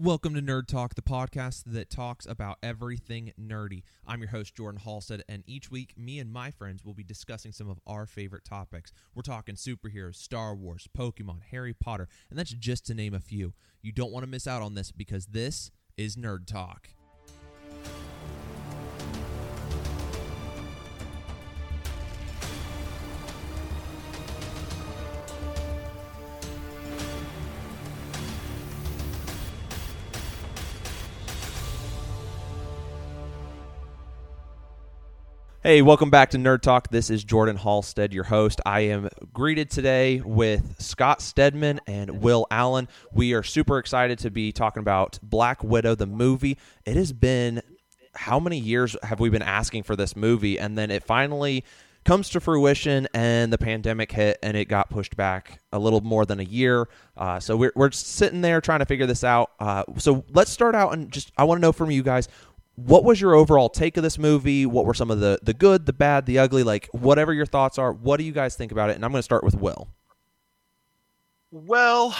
Welcome to Nerd Talk, the podcast that talks about everything nerdy. I'm your host, Jordan Halstead, and each week, me and my friends will be discussing some of our favorite topics. We're talking superheroes, Star Wars, Pokemon, Harry Potter, and that's just to name a few. You don't want to miss out on this because this is Nerd Talk. Hey, welcome back to Nerd Talk. This is Jordan Halstead, your host. I am greeted today with Scott Stedman and Will Allen. We are super excited to be talking about Black Widow, the movie. It has been how many years have we been asking for this movie? And then it finally comes to fruition, and the pandemic hit, and it got pushed back a little more than a year. Uh, so we're, we're sitting there trying to figure this out. Uh, so let's start out and just, I want to know from you guys what was your overall take of this movie? What were some of the the good, the bad, the ugly? Like whatever your thoughts are, what do you guys think about it? And I'm going to start with Will. Well,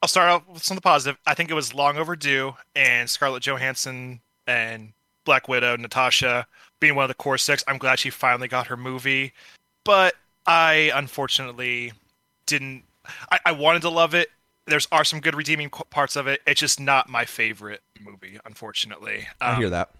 I'll start off with some of the positive. I think it was long overdue, and Scarlett Johansson and Black Widow, Natasha being one of the core six. I'm glad she finally got her movie, but I unfortunately didn't. I, I wanted to love it there's are some good redeeming parts of it. It's just not my favorite movie, unfortunately. Um, I hear um, that.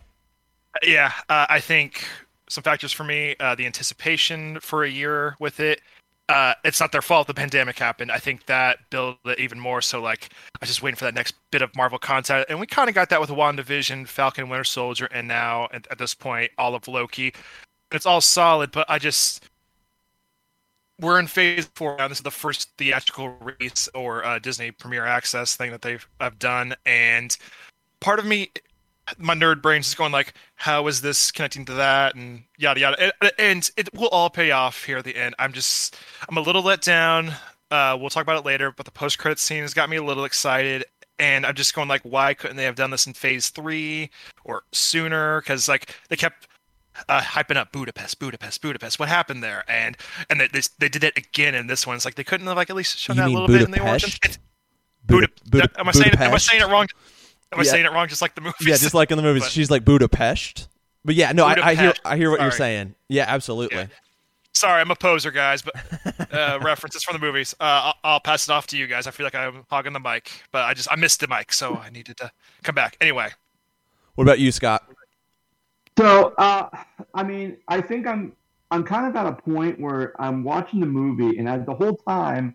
Yeah, uh, I think some factors for me: uh, the anticipation for a year with it. Uh, it's not their fault the pandemic happened. I think that built it even more. So like, I was just waiting for that next bit of Marvel content, and we kind of got that with WandaVision, Falcon, Winter Soldier, and now at, at this point, all of Loki. It's all solid, but I just we're in phase four now. This is the first theatrical release or uh, Disney Premiere Access thing that they've have done, and part of me, my nerd brain is going like, how is this connecting to that, and yada yada, and, and it will all pay off here at the end. I'm just, I'm a little let down. Uh, we'll talk about it later, but the post credit scene has got me a little excited, and I'm just going like, why couldn't they have done this in Phase Three or sooner? Because like they kept uh, hyping up Budapest, Budapest, Budapest. What happened there? And and they, they, they did it again in this one. It's like they couldn't have like at least shown you that a little Budapest? bit in the origin. Buda, Buda, am I saying am I saying it wrong? Am I saying it wrong? Just like the movie. Yeah, just like in the movies. But, She's like Budapest. But yeah, no, I, I, hear I hear what Sorry. you're saying. Yeah, absolutely. Yeah. Sorry, I'm a poser, guys, but uh, references from the movies. Uh, I'll, I'll, pass it off to you guys. I feel like I'm hogging the mic, but I just I missed the mic, so I needed to come back. Anyway, what about you, Scott? So, uh, I mean, I think I'm I'm kind of at a point where I'm watching the movie, and as the whole time,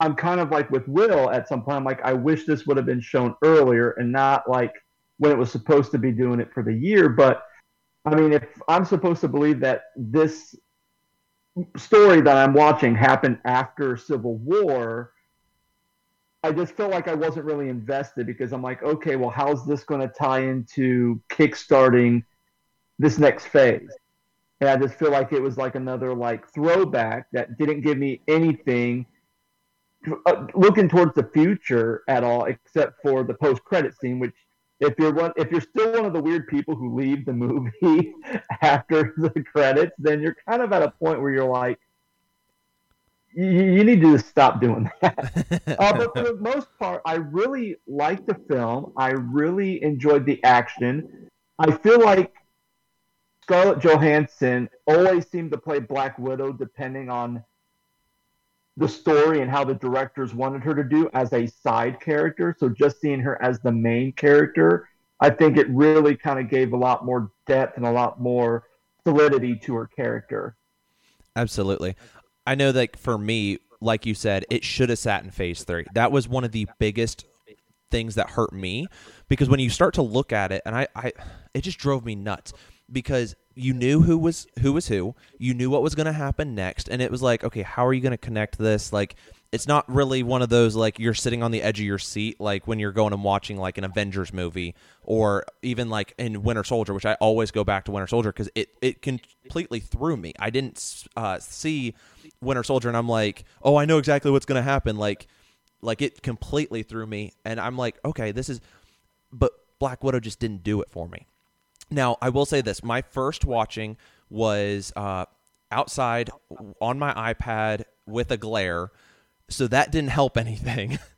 I'm kind of like with Will at some point. I'm like, I wish this would have been shown earlier and not like when it was supposed to be doing it for the year. But I mean, if I'm supposed to believe that this story that I'm watching happened after Civil War, I just felt like I wasn't really invested because I'm like, okay, well, how's this going to tie into kickstarting this next phase. And I just feel like it was like another like throwback that didn't give me anything uh, looking towards the future at all, except for the post credit scene, which if you're one, if you're still one of the weird people who leave the movie after the credits, then you're kind of at a point where you're like, you, you need to stop doing that. uh, but for the most part, I really liked the film. I really enjoyed the action. I feel like Scarlett Johansson always seemed to play Black Widow depending on the story and how the directors wanted her to do as a side character. So just seeing her as the main character, I think it really kind of gave a lot more depth and a lot more solidity to her character. Absolutely. I know that for me, like you said, it should have sat in phase three. That was one of the biggest things that hurt me because when you start to look at it, and I, I it just drove me nuts because you knew who was who was who you knew what was going to happen next and it was like okay how are you going to connect this? Like it's not really one of those like you're sitting on the edge of your seat like when you're going and watching like an avengers movie or even like in winter soldier which i always go back to winter soldier because it, it completely threw me. I didn't uh, see winter soldier and i'm like oh i know exactly what's going to happen. Like like it completely threw me and i'm like okay this is but black widow just didn't do it for me now, I will say this: my first watching was uh, outside on my iPad with a glare, so that didn't help anything.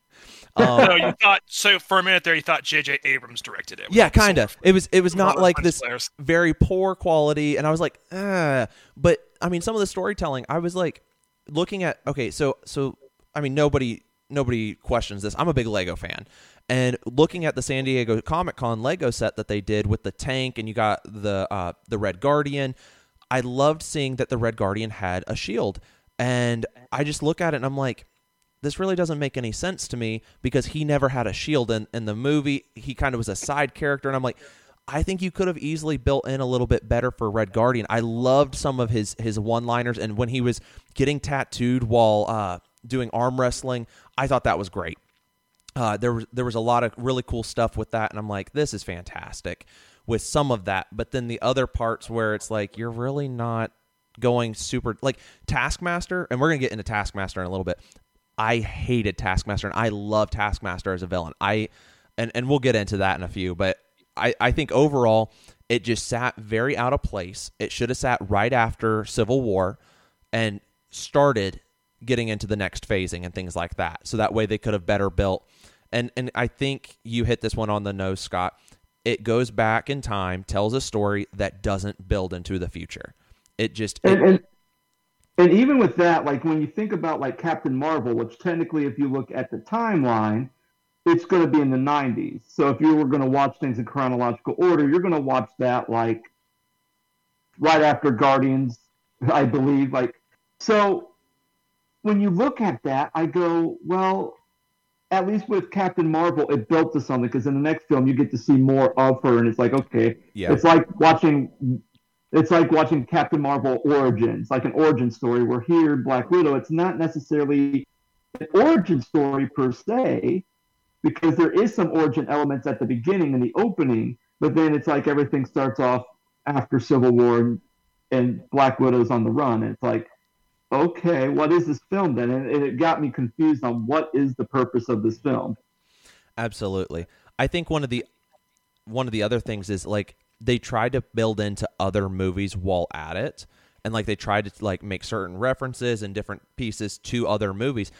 Um, so you thought so for a minute there you thought J.J. Abrams directed it. yeah, kind of. It was it was not like this players. very poor quality, and I was like, ah. But I mean, some of the storytelling, I was like, looking at okay, so so I mean, nobody nobody questions this. I'm a big Lego fan, and looking at the San Diego Comic Con Lego set that they did with the tank, and you got the uh, the Red Guardian. I loved seeing that the Red Guardian had a shield, and I just look at it and I'm like, this really doesn't make any sense to me because he never had a shield in, in the movie. He kind of was a side character, and I'm like, I think you could have easily built in a little bit better for Red Guardian. I loved some of his his one liners, and when he was getting tattooed while uh, doing arm wrestling, I thought that was great. Uh, there was there was a lot of really cool stuff with that, and I'm like, this is fantastic with some of that. But then the other parts where it's like you're really not going super like Taskmaster, and we're gonna get into Taskmaster in a little bit. I hated Taskmaster, and I love Taskmaster as a villain. I and and we'll get into that in a few, but I I think overall it just sat very out of place. It should have sat right after Civil War, and started getting into the next phasing and things like that. So that way they could have better built. And and I think you hit this one on the nose, Scott. It goes back in time, tells a story that doesn't build into the future. It just and, it- and and even with that, like when you think about like Captain Marvel, which technically, if you look at the timeline, it's going to be in the '90s. So if you were going to watch things in chronological order, you're going to watch that like right after Guardians, I believe. Like so, when you look at that, I go, well, at least with Captain Marvel, it built to something because in the next film you get to see more of her, and it's like, okay, yeah. it's like watching it's like watching Captain Marvel Origins, like an origin story. Where here, Black Widow, it's not necessarily an origin story per se, because there is some origin elements at the beginning in the opening, but then it's like everything starts off after Civil War and, and Black Widow's on the run. And it's like, okay, what is this film then? And, it got me confused on what is the purpose of this film. Absolutely. I think one of the one of the other things is like they tried to build into other movies while at it and like they tried to like make certain references and different pieces to other movies.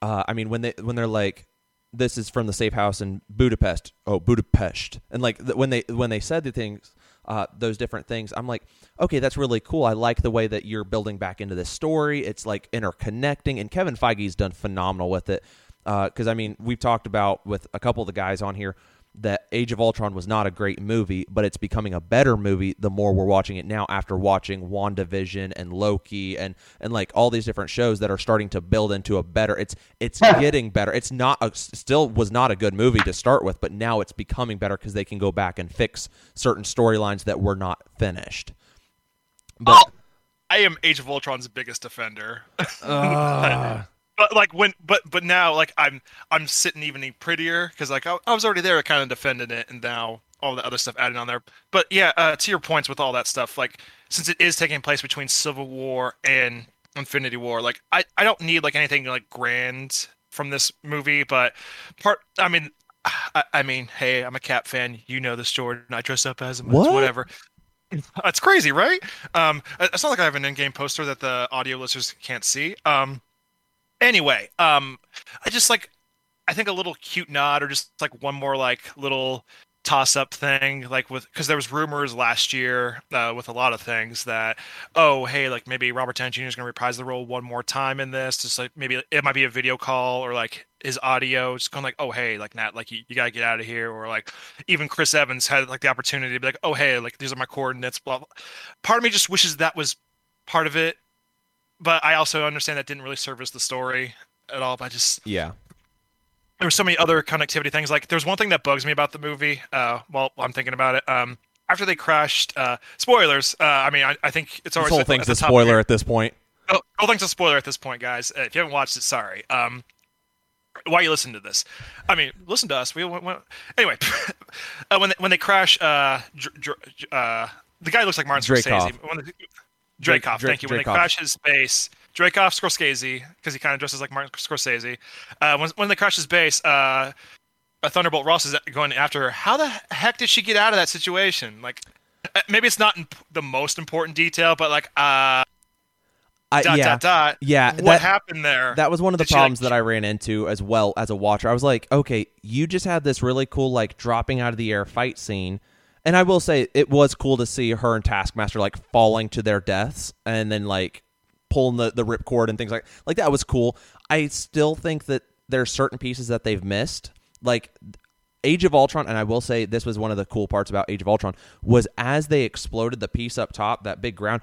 Uh, I mean when they when they're like this is from the safe house in Budapest. Oh, Budapest. And like th- when they when they said the things uh, those different things, I'm like, okay, that's really cool. I like the way that you're building back into this story. It's like interconnecting, and Kevin Feige's done phenomenal with it. Because I mean, we've talked about with a couple of the guys on here that Age of Ultron was not a great movie, but it's becoming a better movie the more we're watching it now after watching WandaVision and Loki and and like all these different shows that are starting to build into a better it's it's getting better. It's not a, still was not a good movie to start with, but now it's becoming better cuz they can go back and fix certain storylines that were not finished. But Oh, I am Age of Ultron's biggest defender. uh, but like when but but now like i'm i'm sitting even prettier because like I, I was already there kind of defending it and now all the other stuff added on there but yeah uh, to your points with all that stuff like since it is taking place between civil war and infinity war like i i don't need like anything like grand from this movie but part i mean I, I mean, hey, I'm a Cap fan. You know this, Jordan. I dress up as him. What? Whatever. It's crazy, right? Um, it's not like I have an in-game poster that the audio listeners can't see. Um, anyway, um, I just like, I think a little cute nod or just like one more like little toss-up thing, like with because there was rumors last year uh, with a lot of things that, oh, hey, like maybe Robert Downey Jr. is going to reprise the role one more time in this. Just like maybe it might be a video call or like his audio, just going like, oh, hey, like Nat, like you, you gotta get out of here, or like even Chris Evans had like the opportunity to be like, oh, hey, like these are my coordinates. Blah. blah. Part of me just wishes that was part of it but I also understand that didn't really service the story at all. But I just yeah. there were so many other connectivity things. Like there's one thing that bugs me about the movie. Uh, while I'm thinking about it, um, after they crashed, uh, spoilers. Uh, I mean, I, I think it's This always whole at, thing's at a spoiler at this point. Oh, whole thing's a spoiler at this point, guys. If you haven't watched it, sorry. Um, why you listen to this? I mean, listen to us. We went, went, anyway. uh, when they, when they crash, uh, Dr- Dr- uh, the guy looks like Martin Scorsese. When they, Drake- Dreykov, Drake- thank you. When Dreykov. they crash his base, Dreykov Scorsese, because he kind of dresses like Martin Scorsese. Uh, when, when they crash his base, uh, a Thunderbolt Ross is going after her. How the heck did she get out of that situation? Like, uh, maybe it's not in the most important detail, but like, uh, I, dot yeah, dot dot. yeah. What that, happened there? that was one of the Did she, like, problems that I ran into as well as a watcher. I was like, okay, you just had this really cool like dropping out of the air fight scene. And I will say it was cool to see her and Taskmaster like falling to their deaths and then like pulling the, the ripcord and things like like that was cool. I still think that there are certain pieces that they've missed. Like Age of Ultron, and I will say this was one of the cool parts about Age of Ultron, was as they exploded the piece up top, that big ground,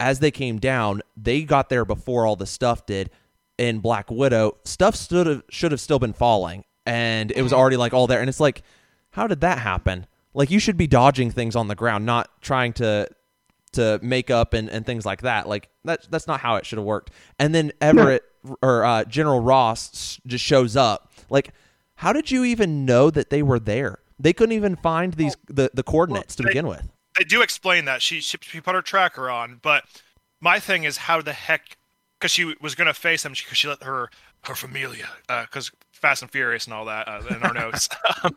as they came down, they got there before all the stuff did. In Black Widow, stuff stood should have still been falling, and it was already like all there. And it's like, how did that happen? Like you should be dodging things on the ground, not trying to to make up and, and things like that. Like that's that's not how it should have worked. And then Everett or uh, General Ross just shows up. Like, how did you even know that they were there? They couldn't even find these the, the coordinates to they- begin with. they do explain that she she, she put her tracker on, but my thing is how the heck because she was gonna face them because she let her her familia because Fast and Furious and all that uh, in our notes. Um,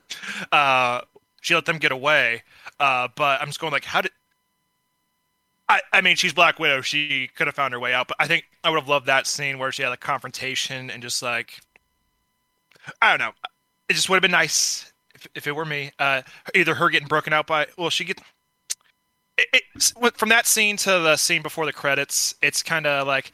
uh, she let them get away, uh, but I'm just going like, how did? I, I mean, she's Black Widow. She could have found her way out, but I think I would have loved that scene where she had a confrontation and just like, I don't know. It just would have been nice if, if it were me. Uh, either her getting broken out by, well, she get it, it, from that scene to the scene before the credits, it's kind of like,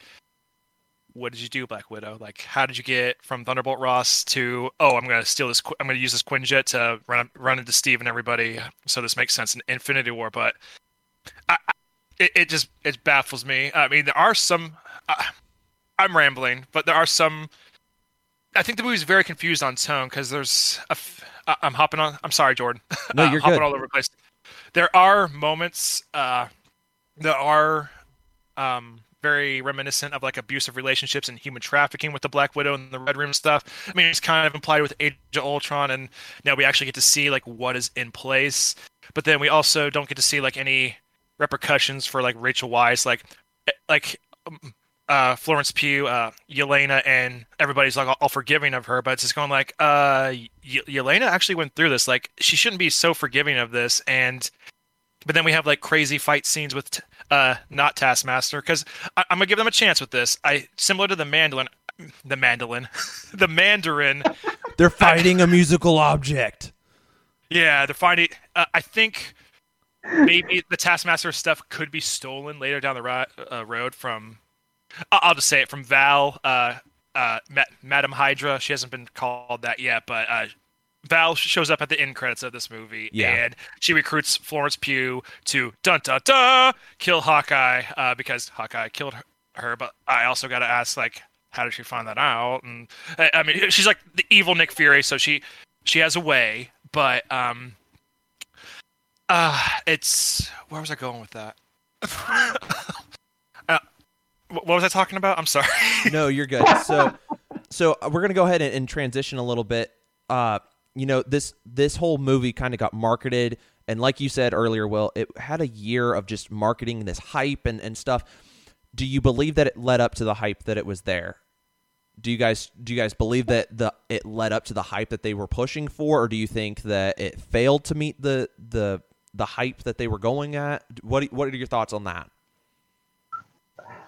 what did you do, Black Widow? Like, how did you get from Thunderbolt Ross to, oh, I'm gonna steal this, I'm gonna use this Quinjet to run run into Steve and everybody, so this makes sense in Infinity War. But I, I, it, it just it baffles me. I mean, there are some. Uh, I'm rambling, but there are some. I think the movie's very confused on tone because there's a. I'm hopping on. I'm sorry, Jordan. No, you're hopping good. all over the place. There are moments uh, that are um, very reminiscent of like abusive relationships and human trafficking with the Black Widow and the Red Room stuff. I mean, it's kind of implied with Age of Ultron, and now we actually get to see like what is in place. But then we also don't get to see like any repercussions for like Rachel Weisz, like eh, like um, uh, Florence Pugh, uh, Yelena, and everybody's like all, all forgiving of her, but it's just going like, uh, y- Yelena actually went through this. Like, she shouldn't be so forgiving of this. And, but then we have like crazy fight scenes with, uh, not Taskmaster, because I'm gonna give them a chance with this. I similar to the Mandolin, the Mandolin, the Mandarin. They're fighting a musical object. Yeah, they're finding. Uh, I think maybe the Taskmaster stuff could be stolen later down the ro- uh, road from. I- I'll just say it from Val, uh, uh, Ma- Madam Hydra. She hasn't been called that yet, but uh, Val shows up at the end credits of this movie, Yeah. and she recruits Florence Pugh to dun dun dun kill Hawkeye uh, because Hawkeye killed her. But I also got to ask, like, how did she find that out? And I, I mean, she's like the evil Nick Fury, so she she has a way, but um, uh, it's where was I going with that? uh, what was I talking about? I'm sorry. no, you're good. So, so we're gonna go ahead and, and transition a little bit. Uh, you know this this whole movie kind of got marketed, and like you said earlier, Will, it had a year of just marketing this hype and and stuff. Do you believe that it led up to the hype that it was there? Do you guys do you guys believe that the it led up to the hype that they were pushing for, or do you think that it failed to meet the the the hype that they were going at? What what are your thoughts on that?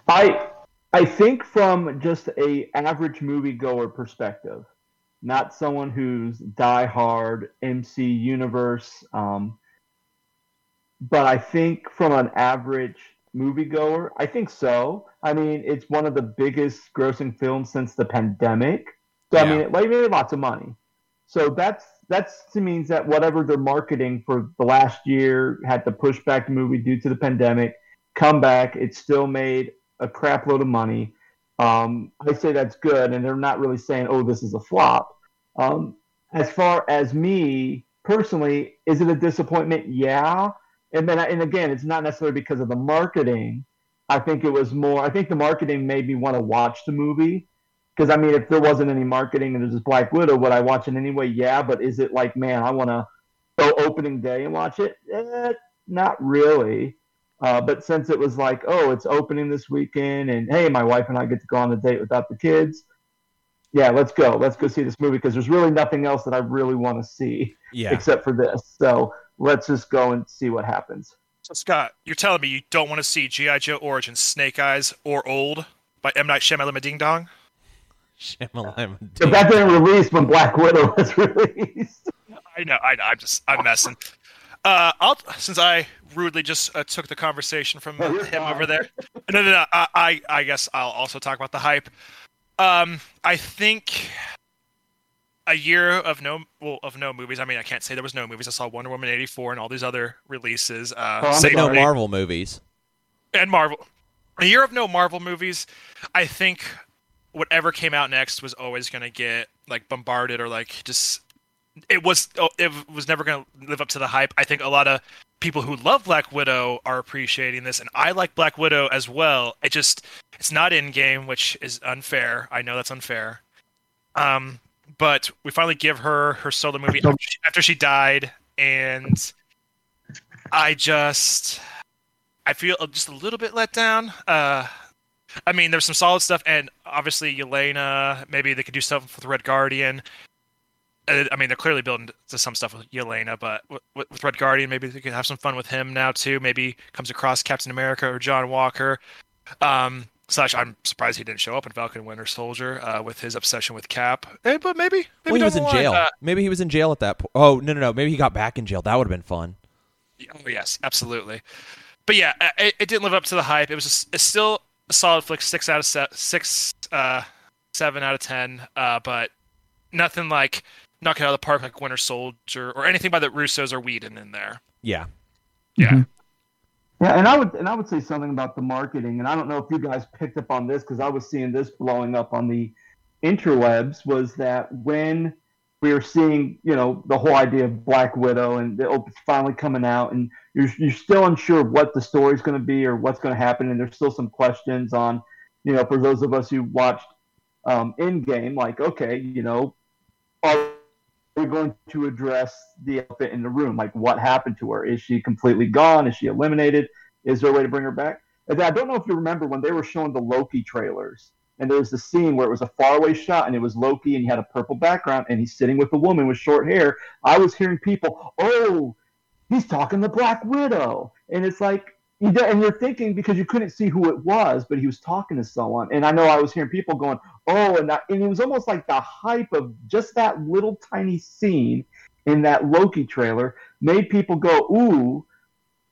I I think from just a average moviegoer perspective, not someone who's diehard MC universe, um, but I think from an average moviegoer, I think so. I mean, it's one of the biggest grossing films since the pandemic. So I mean, it made lots of money. So that's that's to means that whatever they're marketing for the last year had to push back the movie due to the pandemic. Come back, it still made a crap load of money. Um, I say that's good, and they're not really saying, "Oh, this is a flop." Um, as far as me personally, is it a disappointment? Yeah, and then and again, it's not necessarily because of the marketing. I think it was more. I think the marketing made me want to watch the movie because I mean, if there wasn't any marketing and there's this Black Widow, would I watch it anyway? Yeah, but is it like, man, I want to go opening day and watch it? Eh, not really. Uh, but since it was like, oh, it's opening this weekend, and hey, my wife and I get to go on a date without the kids. Yeah, let's go. Let's go see this movie because there's really nothing else that I really want to see Yeah, except for this. So let's just go and see what happens. So Scott, you're telling me you don't want to see GI Joe Origin Snake Eyes or Old by M Night Shyamalan Ding Dong? Shyamalan. If that didn't release when Black Widow was released. I know. I, I'm just. I'm messing. Uh, I'll since I rudely just uh, took the conversation from Oh, him fine. over there. No, no, no. I, I, I guess I'll also talk about the hype. Um, I think a year of no, well, of no movies. I mean, I can't say there was no movies. I saw Wonder Woman '84 and all these other releases. Uh, Oh, I'm no sorry. Marvel movies. and Marvel. A year of no Marvel movies. I think whatever came out next was always going to get like bombarded or like just it was oh, it was never going to live up to the hype. I think a lot of people who love Black Widow are appreciating this, and I like Black Widow as well. It just it's not in game, which is unfair. I know that's unfair. Um, but we finally give her her solo movie after she, after she died, and I just I feel just a little bit let down. Uh, I mean, there's some solid stuff, and obviously Yelena. Maybe they could do stuff with Red Guardian. I mean, they're clearly building to some stuff with Yelena, but with, with Red Guardian, maybe they could have some fun with him now too. Maybe comes across Captain America or John Walker. Um, slash, I'm surprised he didn't show up in Falcon Winter Soldier uh, with his obsession with Cap. Eh, but maybe, maybe Well, he was in line, jail. uh, Maybe he was in jail at that point. Oh no, no, no. Maybe he got back in jail. That would have been fun. Oh yes, absolutely. But yeah, uh, it, it didn't live up to the hype. It was just, it's still a solid flick, six out of se- six, uh, seven out of ten. Uh, but nothing like knocking out of the park like Winter Soldier or anything by the Russos or Whedon in there. Yeah. Yeah. Mhm. Yeah, and I would and I would say something about the marketing, and I don't know if you guys picked up on this because I was seeing this blowing up on the interwebs. Was that when we were seeing, you know, the whole idea of Black Widow and the, oh, it's finally coming out, and you're you're still unsure what the story's going to be or what's going to happen, and there's still some questions on, you know, for those of us who watched um, Endgame, like, okay, you know, are we going to address the elephant in the room? Like, what happened to her? Is she completely gone? Is she eliminated? Is there a way to bring her back? And I don't know if you remember when they were showing the Loki trailers, and there was the scene where it was a faraway shot, and it was Loki, and he had a purple background, and he's sitting with a woman with short hair. I was hearing people, "Oh, he's talking to Black Widow," and it's like. And you're thinking because you couldn't see who it was, but he was talking to someone. And I know I was hearing people going, "Oh," and that, and it was almost like the hype of just that little tiny scene in that Loki trailer made people go, "Ooh,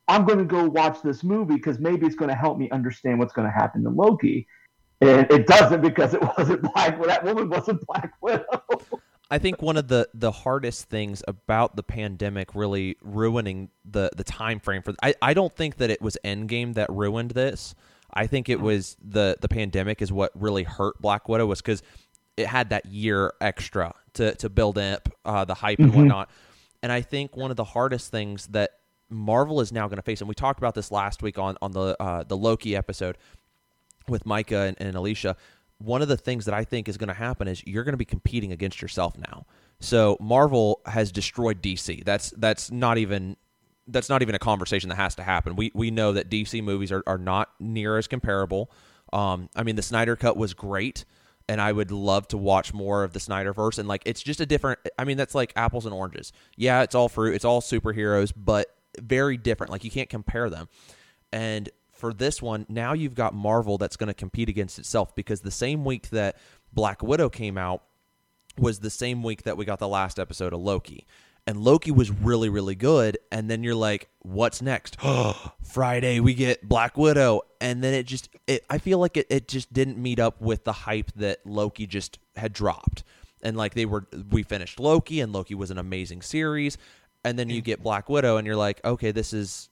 I'm going to go watch this movie because maybe it's going to help me understand what's going to happen to Loki." And it doesn't because it wasn't Black. That woman wasn't Black Widow. I think one of the the hardest things about the pandemic really ruining the the time frame for I, I don't think that it was Endgame that ruined this. I think it was the the pandemic is what really hurt Black Widow was because it had that year extra to to build up uh, the hype and Mhm. whatnot. And I think one of the hardest things that Marvel is now going to face, and we talked about this last week on on the uh, the Loki episode with Micah and, and Alicia, one of the things that I think is going to happen is you're going to be competing against yourself now. So Marvel has destroyed DC. That's that's not even that's not even a conversation that has to happen. We we know that DC movies are, are not near as comparable. Um, I mean, the Snyder Cut was great, and I would love to watch more of the Snyderverse. And like, it's just a different. I mean, that's like apples and oranges. Yeah, it's all fruit. It's all superheroes, but very different. Like you can't compare them. And for this one, now you've got Marvel that's going to compete against itself because the same week that Black Widow came out was the same week that we got the last episode of Loki. And Loki was really, really good. And then you're like, what's next? Friday, we get Black Widow. And then it just, it, I feel like it, it just didn't meet up with the hype that Loki just had dropped. And like they were, we finished Loki, and Loki was an amazing series. And then you get Black Widow, and you're like, okay, this is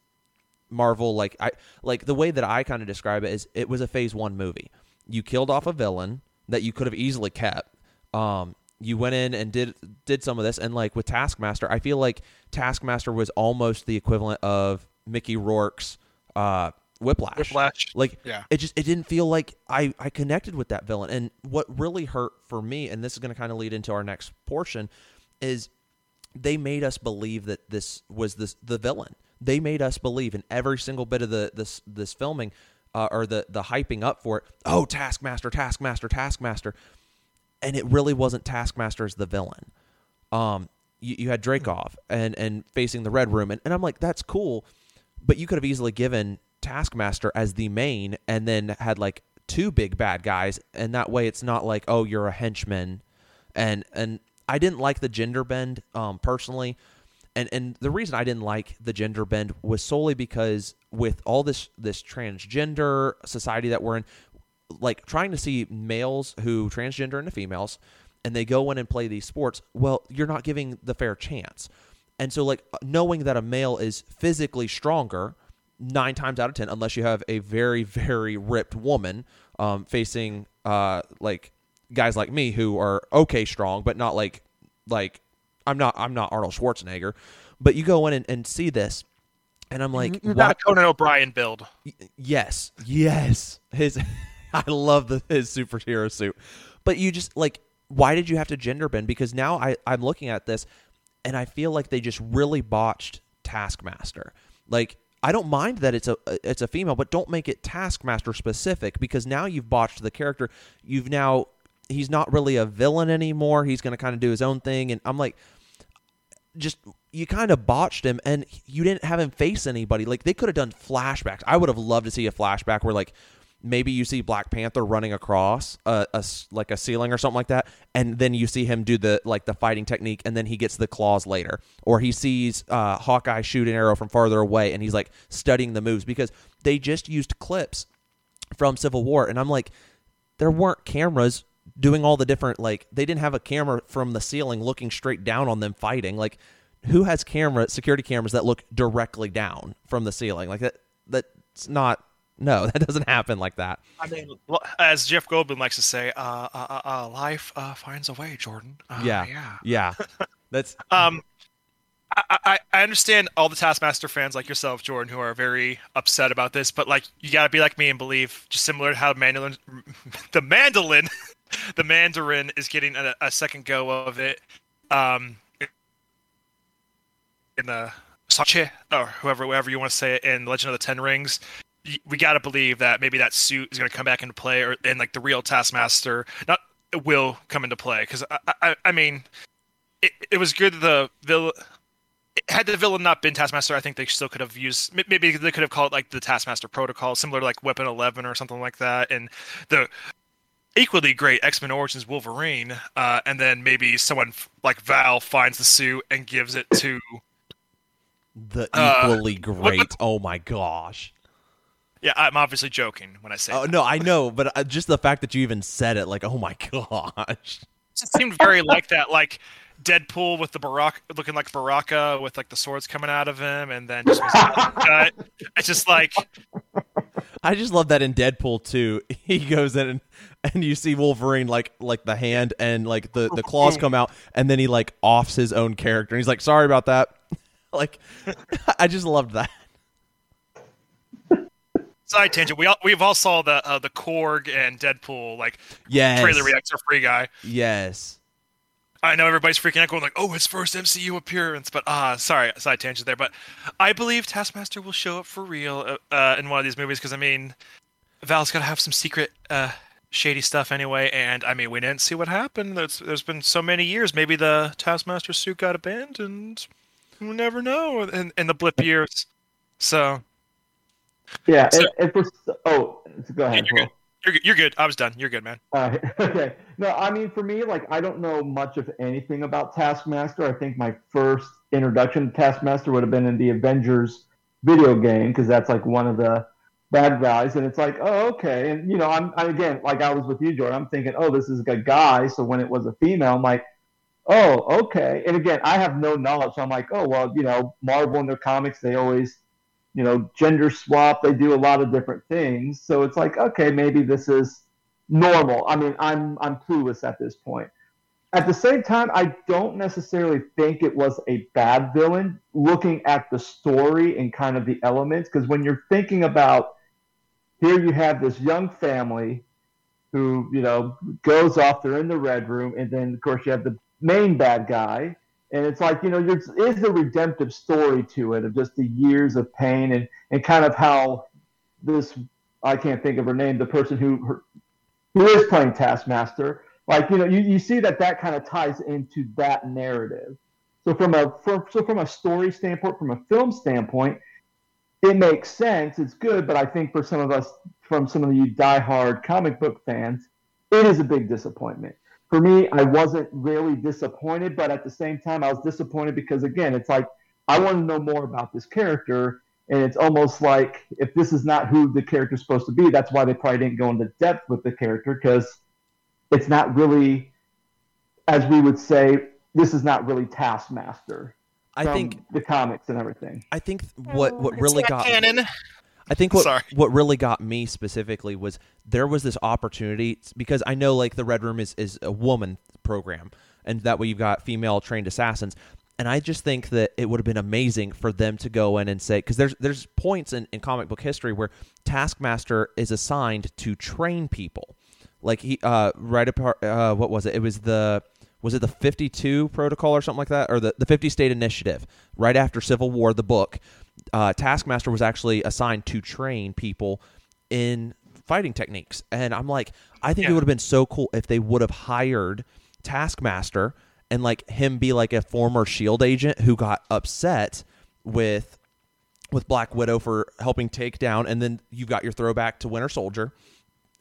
Marvel like I like the way that I kind of describe it is it was a phase 1 movie. You killed off a villain that you could have easily kept. Um you went in and did did some of this and like with Taskmaster, I feel like Taskmaster was almost the equivalent of Mickey Rourke's uh Whiplash. Whiplash. Like Yeah. it just it didn't feel like I I connected with that villain. And what really hurt for me and this is going to kind of lead into our next portion is they made us believe that this was this the villain. They made us believe in every single bit of the this this filming uh, or the the hyping up for it. Oh, Taskmaster, Taskmaster, Taskmaster, and it really wasn't Taskmaster as the villain. Um, you, you had Dreykov and and facing the Red Room, and, and I'm like, that's cool, but you could have easily given Taskmaster as the main and then had like two big bad guys and that way it's not like oh you're a henchman and and I didn't like the gender bend um personally and and the reason I didn't like the gender bend was solely because with all this this transgender society that we're in like trying to see males who transgender into females and they go in and play these sports well you're not giving the fair chance. And so like knowing that a male is physically stronger nine times out of ten unless you have a very very ripped woman um, facing uh, like guys like me who are okay strong but not like like I'm not I'm not Arnold Schwarzenegger, but you go in and, and see this, and I'm like, You're not Conan O'Brien build. yes, yes, his I love the his superhero suit, but you just like why did you have to gender bend? Because now I I'm looking at this, and I feel like they just really botched Taskmaster. Like I don't mind that it's a it's a female, but don't make it Taskmaster specific because now you've botched the character. You've now he's not really a villain anymore. He's going to kind of do his own thing, and I'm like, just you kind of botched him, and you didn't have him face anybody. Like they could have done flashbacks. I would have loved to see a flashback where like maybe you see Black Panther running across a, a like a ceiling or something like that, and then you see him do the like the fighting technique, and then he gets the claws later, or he sees uh, Hawkeye shoot an arrow from farther away, and he's like studying the moves because they just used clips from Civil War, and I'm like, there weren't cameras doing all the different like they didn't have a camera from the ceiling looking straight down on them fighting. Like who has camera security cameras that look directly down from the ceiling? Like that that's not no that doesn't happen like that I mean, as Jeff Goldblum likes to say, uh, uh, uh, uh, life uh, finds a way, Jordan. Uh, yeah yeah. yeah that's Um, I, I, I understand all the Taskmaster fans like yourself, Jordan, who are very upset about this, but like you gotta be like me and believe, just similar to how mandolin, the mandolin, the Mandarin is getting a, a second go of it. Um, in the Sache or whoever, whoever you want to say it in Legend of the Ten Rings, we gotta believe that maybe that suit is gonna come back into play, or and like the real Taskmaster, not will come into play because I, I, I mean, it, it was good that the villain had the villain not been Taskmaster, I think they still could have used. Maybe they could have called it like the Taskmaster Protocol, similar to like Weapon Eleven or something like that. And the equally great X Men Origins Wolverine, uh, and then maybe someone like Val finds the suit and gives it to. the Uh, equally great oh my gosh Yeah, I'm obviously joking when I say. oh that. no i know but uh, just the fact that you even said it like oh my gosh It seemed very like that, like Deadpool with the Baraka, looking like Baraka with like the swords coming out of him, and then just cut. It's just like I just love that in Deadpool too. He goes in and, and you see Wolverine like like the hand and like the the claws come out and then he like offs his own character and he's like sorry about that. like I just loved that. Side tangent. We all we've all saw the uh, the Korg and Deadpool like Yes. trailer reacts for Free Guy. Yes. I know everybody's freaking out, going like, "Oh, his first MCU appearance," but ah, sorry, side tangent there. But I believe Taskmaster will show up for real uh, uh, in one of these movies because I mean, Val's got to have some secret uh, shady stuff anyway. And I mean, we didn't see what happened. There's there's been so many years. Maybe the Taskmaster suit got abandoned. We'll never know in, in the blip years. So Yeah, So- and, and for oh, go ahead. you're good. You're. You're good. I was done. You're good, man. Uh, okay. No, I mean, for me, like, I don't know much of anything about Taskmaster. I think my first introduction to Taskmaster would have been in the Avengers video game because that's like one of the bad guys, and it's like, oh, okay. And you know, I'm I, again, like I was with you, Jordan. I'm thinking, oh, this is a guy. So when it was a female, I'm like, oh, okay. And again, I have no knowledge. So I'm like, oh, well, you know, Marvel in their comics, they always you know, gender swap. They do a lot of different things. So it's like, okay, maybe this is normal. I mean, I'm I'm clueless at this point. At the same time, I don't necessarily think it was a bad villain. Looking at the story and kind of the elements, because when you're thinking about here, you have this young family who you know goes off. They're in the red room, and then of course you have the main bad guy and it's like you know there is a redemptive story to it of just the years of pain and and kind of how this I can't think of her name the person who her, who is playing Taskmaster like you know you, you see that that kind of ties into that narrative so from a from, so from a story standpoint from a film standpoint it makes sense. It's good, but I think for some of us, from some of you diehard comic book fans, it is a big disappointment. For me, I wasn't really disappointed, but at the same time, I was disappointed because again, it's like I want to know more about this character, and it's almost like if this is not who the character's supposed to be, that's why they probably didn't go into depth with the character because it's not really, as we would say, this is not really Taskmaster. I think the comics and everything. I think what what really got canon. I think what Sorry. what really got me specifically was there was this opportunity because I know like the Red Room is is a woman program and that way you've got female trained assassins. And I just think that it would have been amazing for them to go in and say because there's there's points in, in comic book history where Taskmaster is assigned to train people. Like he uh right apart uh what was it? It was the was it the 52 protocol or something like that? Or the, the 50 state initiative right after civil war the book uh, taskmaster was actually assigned to train people in fighting techniques. And i'm like i think it would have been so cool if they would have hired taskmaster and like him be like a former shield agent who got upset with with black widow for helping take down and then you've got your throwback to winter soldier.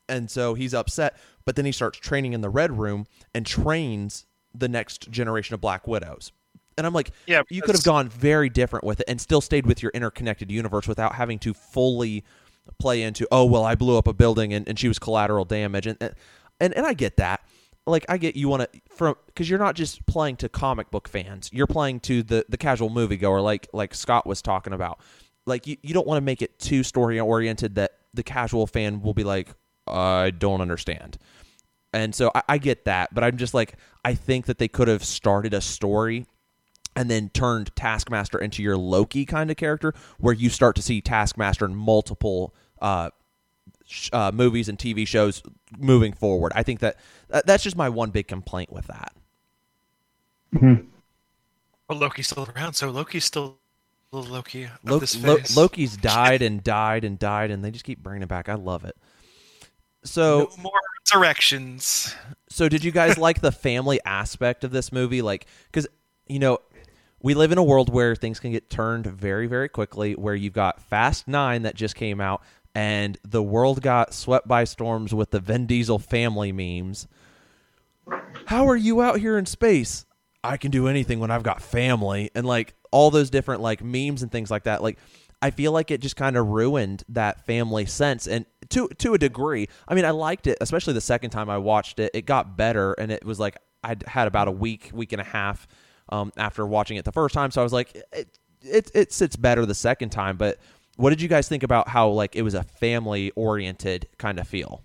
And so he's upset but then he starts training in the red room and trains the next generation of black widows and i'm like Yeah, you could have gone very different with it and still stayed with your interconnected universe without having to fully play into oh well i blew up a building and, and she was collateral damage. And and, and i get that. Like i get you want to from because you're not just playing to comic book fans. You're playing to the the casual moviegoer like like scott was talking about. Like you, you don't want to make it too story oriented that the casual fan will be like i don't understand. And so I, I get that but i'm just like i think that they could have started a story and then turned Taskmaster into your Loki kind of character, where you start to see Taskmaster in multiple uh, sh- uh, movies and TV shows moving forward. I think that, that that's just my one big complaint with that. Well, Loki's still around, so Loki's still little Loki Lo- this Lo- face. Loki's died and died and died, and they just keep bringing it back. I love it. So, no more resurrections. so did you guys like the family aspect of this movie? Like, because you know, we live in a world where things can get turned very, very quickly. Where you've got Fast Nine that just came out, and the world got swept by storms with the Vin Diesel family memes. How are you out here in space? I can do anything when I've got family, and like all those different like memes and things like that. Like, I feel like it just kind of ruined that family sense, and to to a degree. I mean, I liked it, especially the second time I watched it. It got better, and it was like I had about a week, week and a half um, after watching it the first time. So I was like, it, it it sits better the second time. But what did you guys think about how like it was a family oriented kind of feel?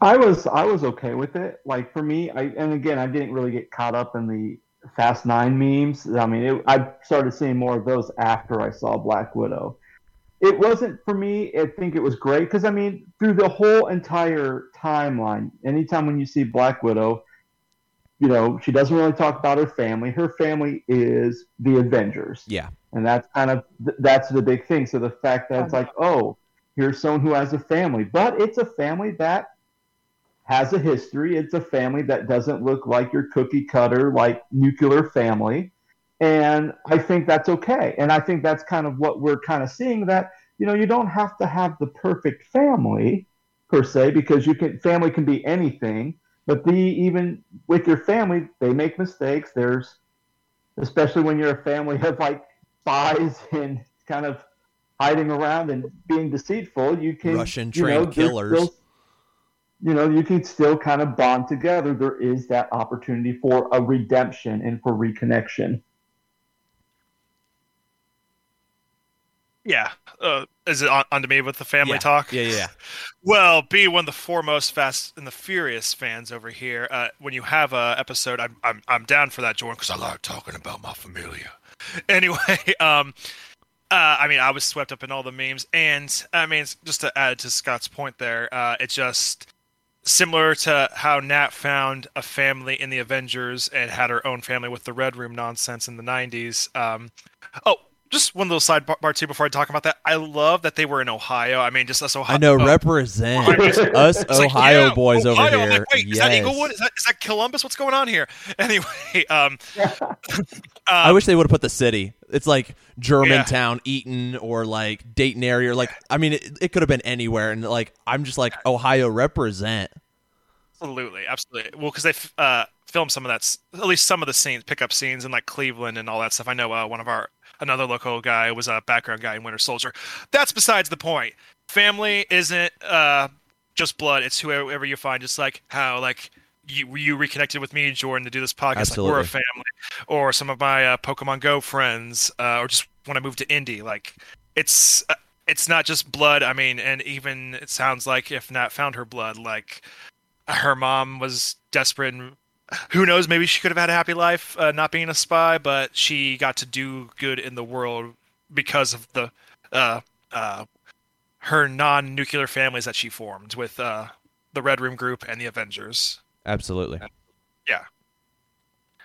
I was I was okay with it. Like for me, I and again, I didn't really get caught up in the Fast Nine memes. I mean, it, I started seeing more of those after I saw Black Widow. It wasn't for me. I think it was great because I mean, through the whole entire timeline, anytime when you see Black Widow, you know, she doesn't really talk about her family. Her family is the Avengers Yeah, and that's kind of th- that's the big thing. So the fact that it's like, oh, here's someone who has a family, but it's a family that has a history. It's a family that doesn't look like your cookie cutter, like nuclear family, and I think that's okay. And I think that's kind of what we're kind of seeing that you know you don't have to have the perfect family per se because you can family can be anything. But the even with your family, they make mistakes. There's especially when you're a family of like spies and kind of hiding around and being deceitful, you can Russian you know, trained killers. still- you know, you can still kind of bond together. There is that opportunity for a redemption and for reconnection. Yeah. Uh, is it on, on to me with the family yeah. talk? Yeah, yeah, yeah. Well, be one of the foremost Fast and the Furious fans over here. Uh, when you have a episode, I'm I'm I'm down for that, Jordan, because I like talking about my familia. Anyway, um, uh, I mean, I was swept up in all the memes, and I mean, just to add to Scott's point there, uh, it's just similar to how Nat found a family in the Avengers and had her own family with the Red Room nonsense in the '90s. Um, oh. Just one little side bar too before I talk about that. I love that they were in Ohio. I mean, just us Ohio. I know. uh, represent us it's like, Ohio yeah, boys Ohio. over I'm here. like, wait, is that Englewood? Is that is that Columbus? What's going on here? Anyway, um, I um, wish they would have put the city. It's like Germantown, yeah. Eaton, or like Dayton area. Or like, I mean, it, it could have been anywhere. And like, I'm just like, Ohio represent. Absolutely, absolutely. Well, because they uh, filmed some of that, at least some of the scenes, pickup scenes in like Cleveland and all that stuff. I know uh, one of our another local guy was a background guy in Winter Soldier. That's besides the point. Family isn't uh, just blood; it's whoever you find. Just like how like you you reconnected with me, Jordan, to do this podcast. Absolutely. Like we're a family, or some of my uh, Pokemon Go friends, uh, or just when I moved to Indy. Like it's uh, it's not just blood. I mean, and even it sounds like if Nat found her blood, like her mom was desperate and who knows maybe she could have had a happy life uh, not being a spy but she got to do good in the world because of the uh, uh, her non-nuclear families that she formed with uh, the red room group and the avengers. Absolutely. Yeah.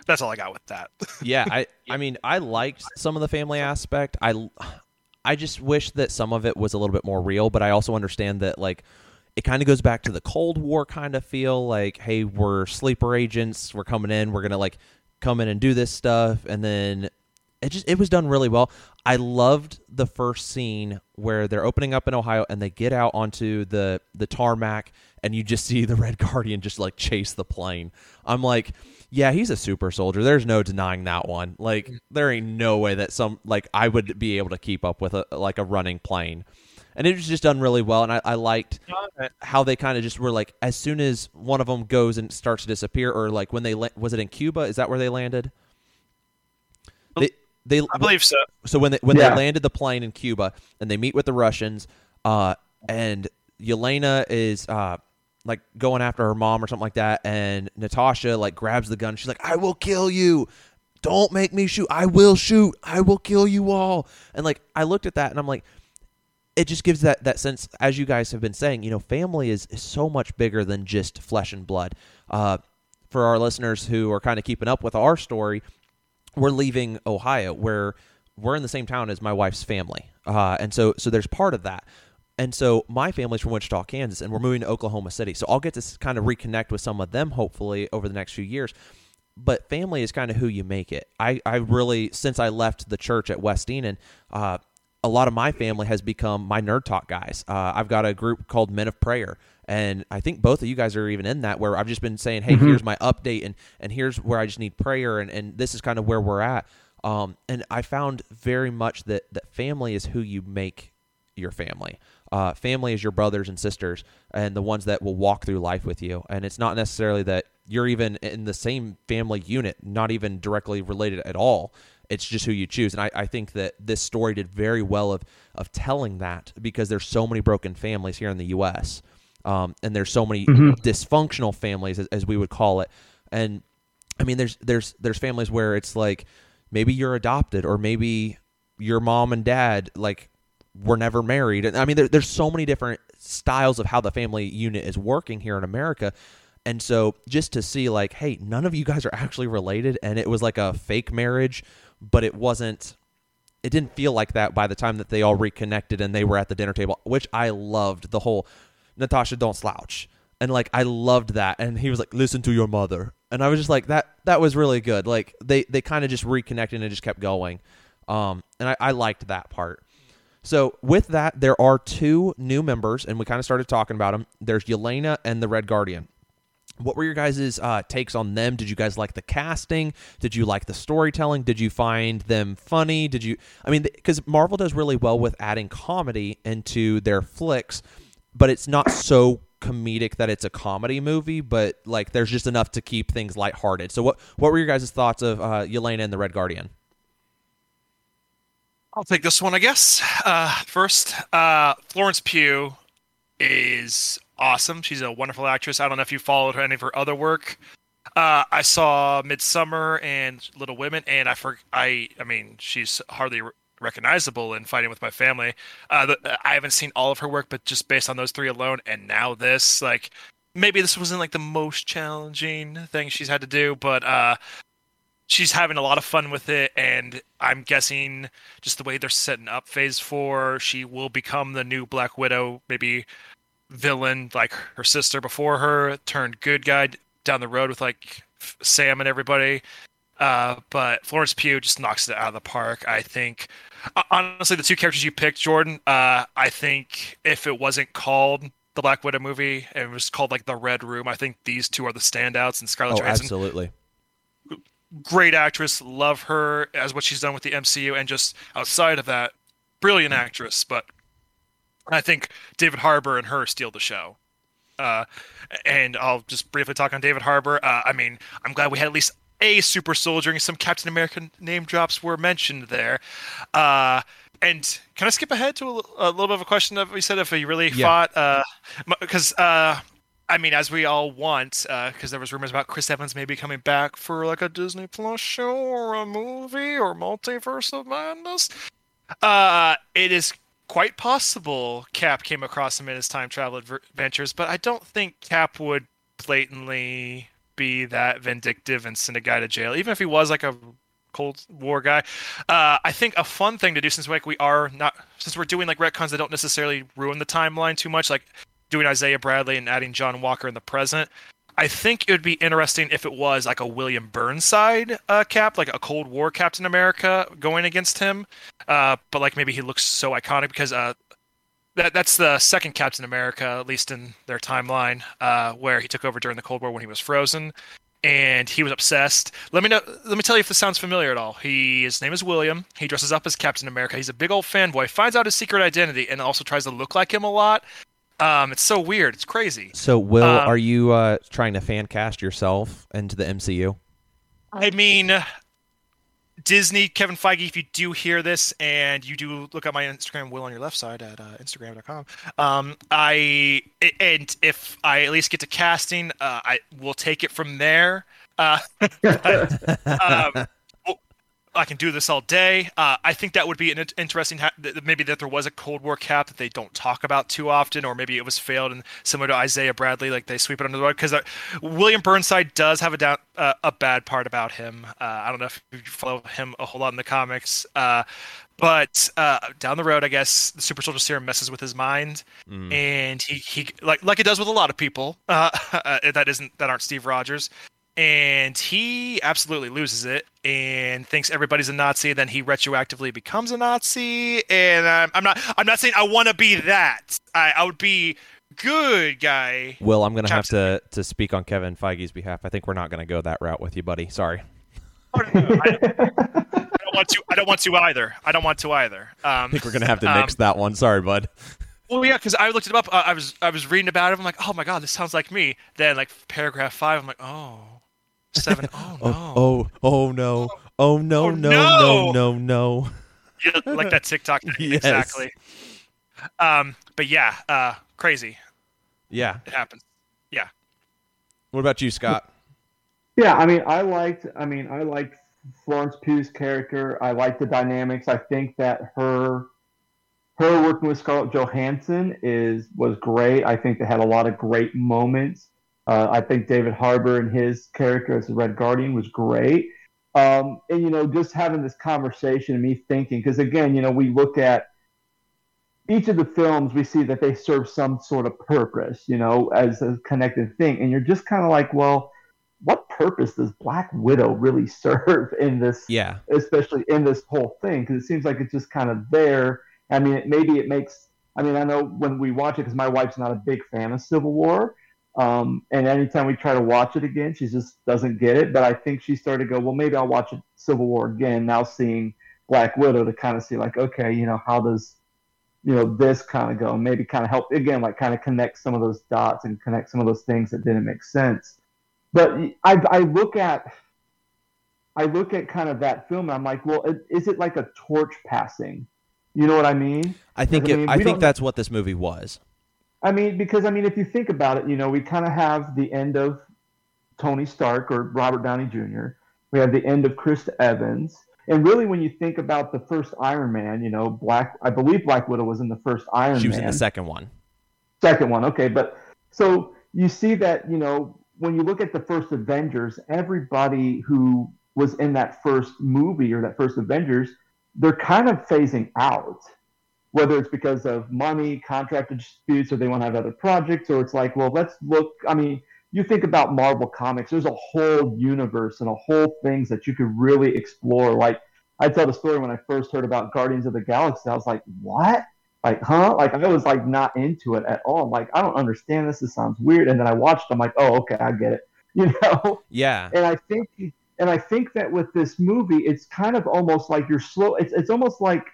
That's all i got with that. Yeah i i mean i liked some of the family aspect. I i just wish that some of it was a little bit more real but i also understand that like it kind of goes back to the Cold War kind of feel like, hey, we're sleeper agents, we're coming in, we're gonna like come in and do this stuff, and then it just it was done really well. I loved the first scene where they're opening up in Ohio and they get out onto the the tarmac and you just see the Red Guardian just like chase the plane. I'm like, yeah, he's a super soldier. There's no denying that one. Like mm. there ain't no way that some like I would be able to keep up with a like a running plane and it was just done really well. And I, I liked how they kind of just were like, as soon as one of them goes and starts to disappear, or like when they la- was it in Cuba? Is that where they landed? They, they I believe so. So when they when yeah. they landed the plane in Cuba and they meet with the Russians, uh, and Yelena is uh, like going after her mom or something like that, and Natasha like grabs the gun. She's like, "I will kill you." Don't make me shoot. I will shoot. I will kill you all. And like I looked at that and I'm like, it just gives that that sense, as you guys have been saying, you know, family is, is so much bigger than just flesh and blood. Uh, for our listeners who are kind of keeping up with our story, we're leaving Ohio, where we're in the same town as my wife's family, uh, and so so there's part of that. And so my family's from Wichita, Kansas, and we're moving to Oklahoma City. So I'll get to kind of reconnect with some of them hopefully over the next few years. But family is kind of who you make it. I, I really, since I left the church at West Enon, uh, a lot of my family has become my nerd talk guys. Uh, I've got a group called Men of Prayer, and I think both of you guys are even in that. Where I've just been saying, "Hey, mm-hmm. here's my update, and and here's where I just need prayer, and and this is kind of where we're at." Um, and I found very much that that family is who you make your family. Uh, family is your brothers and sisters, and the ones that will walk through life with you. And it's not necessarily that you're even in the same family unit, not even directly related at all. It's just who you choose. And I, I think that this story did very well of of telling that because there's so many broken families here in the U.S. Um, and there's so many mm-hmm. dysfunctional families, as, as we would call it. And I mean, there's there's there's families where it's like maybe you're adopted or maybe your mom and dad like were never married. And I mean, there, there's so many different styles of how the family unit is working here in America. And so just to see like, hey, none of you guys are actually related, and it was like a fake marriage but it wasn't it didn't feel like that by the time that they all reconnected and they were at the dinner table, which I loved the whole Natasha don't slouch. And like I loved that. And he was like, Listen to your mother. And I was just like, that that was really good. Like they they kind of just reconnected and just kept going. Um and I, I liked that part. So with that, there are two new members, and we kind of started talking about them. There's Yelena and the Red Guardian. What were your guys' uh, takes on them? Did you guys like the casting? Did you like the storytelling? Did you find them funny? Did you? I mean, because Marvel does really well with adding comedy into their flicks, but it's not so comedic that it's a comedy movie. But like, there's just enough to keep things lighthearted. So, what what were your guys' thoughts of uh, Yelena and the Red Guardian? I'll take this one, I guess. Uh, first, uh, Florence Pugh is awesome. She's a wonderful actress. I don't know if you followed her any of her other work. Uh, I saw Midsommar and Little Women, and I for I I mean she's hardly recognizable in Fighting with My Family. Uh, the, I haven't seen all of her work, but just based on those three alone, and now this, like maybe this wasn't like the most challenging thing she's had to do, but uh, she's having a lot of fun with it, and I'm guessing just the way they're setting up Phase Four, she will become the new Black Widow, maybe villain like her sister before her turned good guy down the road with like Sam and everybody. Uh, but Florence Pugh just knocks it out of the park. I think, honestly, the two characters you picked, Jordan, uh, I think if it wasn't called the Black Widow movie and it was called like the Red Room, I think these two are the standouts. And Scarlett Oh, Johansson, absolutely. great actress, love her as what she's done with the MCU, and just outside of that, brilliant actress. But I think David Harbour and her steal the show. Uh, and I'll just briefly talk on David Harbour. Uh, I mean, I'm glad we had at least a super soldier and some Captain America name drops were mentioned there. Uh, and can I skip ahead to a, a little bit of a question that we said if he really Yeah. fought? Because uh, I mean, as we all want, because there was rumors about Chris Evans maybe coming back for like a Disney Plus show or a movie or Multiverse of Madness. Uh, it is quite possible Cap came across him in his time travel adventures, but I don't think Cap would blatantly be that vindictive and send a guy to jail, even if he was like a Cold War guy. Uh, I think a fun thing to do since like we are not since we're doing like retcons that don't necessarily ruin the timeline too much, like doing Isaiah Bradley and adding John Walker in the present. I think it would be interesting if it was like a William Burnside uh, cap, like a Cold War Captain America going against him. Uh, but like maybe he looks so iconic because uh, that that's the second Captain America, at least in their timeline, uh, where he took over during the Cold War when he was frozen, and he was obsessed. Let me know. Let me tell you if this sounds familiar at all. He his name is William. He dresses up as Captain America. He's a big old fanboy. Finds out his secret identity and also tries to look like him a lot. Um, it's so weird. It's crazy. So, Will, Um, are you uh, trying to fan cast yourself into the MCU? I mean, Disney, Kevin Feige, if you do hear this and you do look at my Instagram, Will on your left side at uh, Instagram.com, um, I and if I at least get to casting, uh, I will take it from there. Uh, but, um, I can do this all day. Uh, I think that would be an interesting. Ha- th- maybe that there was a Cold War cap that they don't talk about too often, or maybe it was failed and similar to Isaiah Bradley, like they sweep it under the rug. Because uh, William Burnside does have a down uh, a bad part about him. Uh, I don't know if you follow him a whole lot in the comics. Uh, but uh, down the road, I guess the super soldier serum messes with his mind, Mm. and he, he like like it does with a lot of people uh, that isn't that aren't Steve Rogers, and he absolutely loses it and thinks everybody's a Nazi. Then he retroactively becomes a Nazi, and I'm, I'm not I'm not saying I want to be that. I, I would be good guy. Will, I'm going to have to to speak on Kevin Feige's behalf. I think we're not going to go that route with you, buddy. Sorry. I, I don't want to. I don't want to either. I don't want to either. Um, I think we're going to have to um, that one. Sorry, bud. Well, yeah, because I looked it up. Uh, I was I was reading about it. I'm like, oh my god, this sounds like me. Then like paragraph five, I'm like, oh, seven. Oh no. Oh, oh, oh no. Oh no, Oh, no, no. no, no, no. Yeah, like that TikTok. thing, Yes. Exactly. Um, but yeah, uh, crazy. Yeah. It happens. Yeah. What about you, Scott? Yeah, I mean, I liked. I mean, I liked Florence Pugh's character. I liked the dynamics. I think that her, her working with Scarlett Johansson is was great. I think they had a lot of great moments. Uh, I think David Harbour and his character as the Red Guardian was great. Um, and you know, just having this conversation and me thinking, because again, you know, we look at each of the films, we see that they serve some sort of purpose, you know, as a connected thing, and you're just kind of like, well what purpose does Black Widow really serve in this, Yeah. especially in this whole thing? Because it seems like it's just kind of there. I mean, it, maybe it makes. I mean, I know when we watch it, because my wife's not a big fan of Civil War, um, and anytime we try to watch it again, she just doesn't get it. But I think she started to go, well, maybe I'll watch it, Civil War again. Now seeing Black Widow to kind of see like, okay, you know, how does you know this kind of go? Maybe kind of help again, like kind of connect some of those dots and connect some of those things that didn't make sense but I, I look at I look at kind of that film and I'm like, well, is it like a torch passing? You know what I mean? I think I it, mean, I think that's what this movie was. I mean, because I mean, if you think about it, you know, we kind of have the end of Tony Stark or Robert Downey Jr. We have the end of Chris Evans, and really, when you think about the first Iron Man, you know, Black, I believe Black Widow was in the first Iron Man. She was Man. in the second one. Second one, okay. But so you see that, you know, when you look at the first Avengers, everybody who was in that first movie or that first Avengers, they're kind of phasing out. Whether it's because of money, contract disputes, or they want to have other projects, or it's like, well, let's look. I mean, you think about Marvel Comics, there's a whole universe and a whole things that you could really explore. Like I tell the story when I first heard about Guardians of the Galaxy, I was like, what? Like, huh? Like I was like not into it at all. like, I don't understand this. This sounds weird. And then I watched, I'm like, oh, okay, I get it. You know? Yeah. And I think and I think that with this movie, it's kind of almost like you're slow. It's it's almost like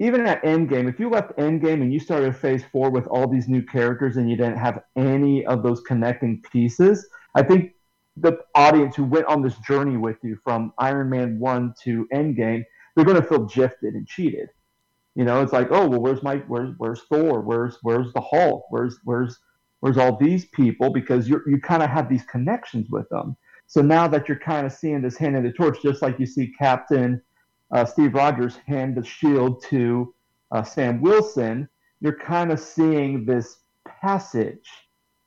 even at Endgame, if you left Endgame and you started Phase Four with all these new characters and you didn't have any of those connecting pieces, I think the audience who went on this journey with you from Iron Man one to Endgame, they're going to feel gifted and cheated. You know, it's like, oh well, where's my where's where's Thor? Where's where's the Hulk? Where's where's where's all these people? Because you you kind of have these connections with them. So now that you're kind of seeing this hand in the torch, just like you see Captain uh, Steve Rogers hand the shield to uh, Sam Wilson, you're kind of seeing this passage.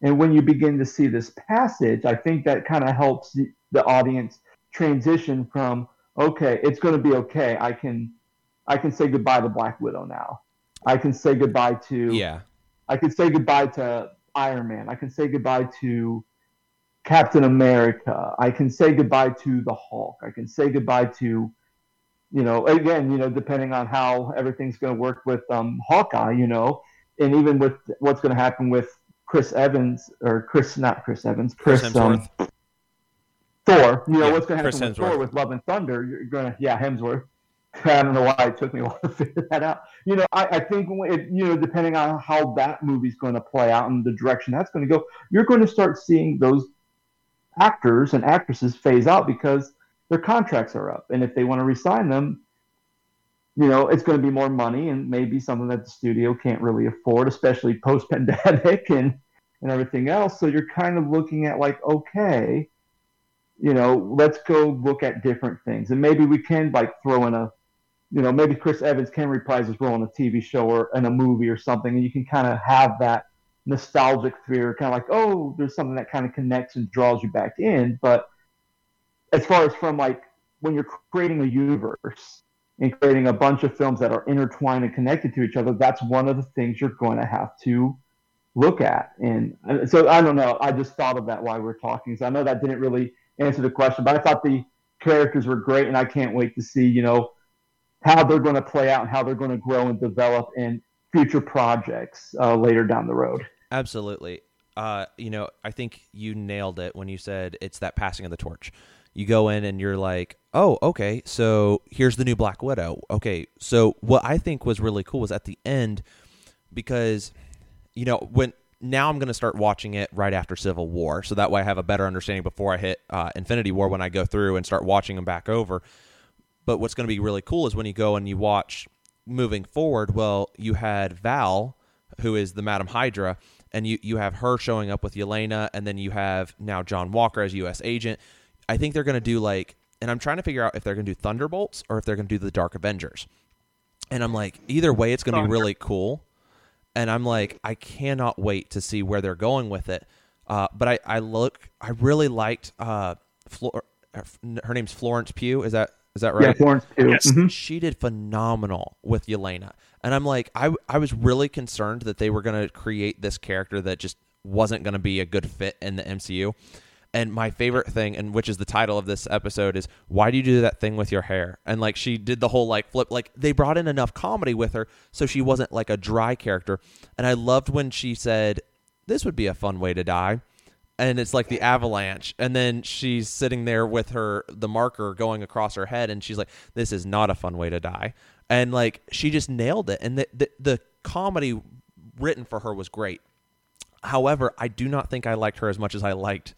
And when you begin to see this passage, I think that kind of helps the, the audience transition from okay, it's going to be okay. I can I can say goodbye to Black Widow now. I can say goodbye to yeah. I can say goodbye to Iron Man. I can say goodbye to Captain America. I can say goodbye to the Hulk. I can say goodbye to, you know, again, you know, depending on how everything's going to work with um, Hawkeye, you know, and even with what's going to happen with Chris Evans or Chris, not Chris Evans, Chris, Chris um, Thor. You know, Yeah, what's going to Chris happen with Hemsworth. Thor with Love and Thunder? You're going to, yeah, Hemsworth. I don't know why it took me a while to figure that out. You know, I, I think it, you know, depending on how that movie's going to play out and the direction that's going to go, you're going to start seeing those actors and actresses phase out because their contracts are up, and if they want to resign them, you know, it's going to be more money and maybe something that the studio can't really afford, especially post pandemic and and everything else. So you're kind of looking at like, okay, you know, let's go look at different things, and maybe we can like throw in a you know, maybe Chris Evans can reprise his role in a TV show or in a movie or something, and you can kind of have that nostalgic fear, kind of like, oh, there's something that kind of connects and draws you back in. But as far as from like when you're creating a universe and creating a bunch of films that are intertwined and connected to each other, that's one of the things you're going to have to look at. And uh, so I don't know. I just thought of that while we were talking. So I know that didn't really answer the question, but I thought the characters were great, and I can't wait to see, you know, how they're going to play out and how they're going to grow and develop in future projects uh, later down the road. Absolutely. Uh, you know, I think you nailed it when you said it's that passing of the torch. You go in and you're like, oh, okay, so here's the new Black Widow. Okay, so what I think was really cool was at the end because, you know, when now I'm going to start watching it right after Civil War, so that way I have a better understanding before I hit uh, Infinity War when I go through and start watching them back over. But what's going to be really cool is when you go and you watch moving forward. Well, you had Val, who is the Madam Hydra, and you you have her showing up with Yelena, and then you have now John Walker as U.S. agent. I think they're going to do like, and I'm trying to figure out if they're going to do Thunderbolts or if they're going to do the Dark Avengers. And I'm like, either way, it's going to be really cool. And I'm like, I cannot wait to see where they're going with it. Uh, but I, I look, I really liked uh, Flor- her name's Florence Pugh. Is that is that right? Yeah, Florence too. Yes. Mhm. she did phenomenal with Yelena. And I'm like, I, I was really concerned that they were going to create this character that just wasn't going to be a good fit in the MCU. And my favorite thing, and which is the title of this episode, is why do you do that thing with your hair? And like she did the whole like flip, like they brought in enough comedy with her so she wasn't like a dry character. And I loved when she said, This would be a fun way to die. And it's like the avalanche. And then she's sitting there with her the marker going across her head and she's like this is not a fun way to die. And like she just nailed it. And the the, the comedy written for her was great. However i do not think i liked her as much as i liked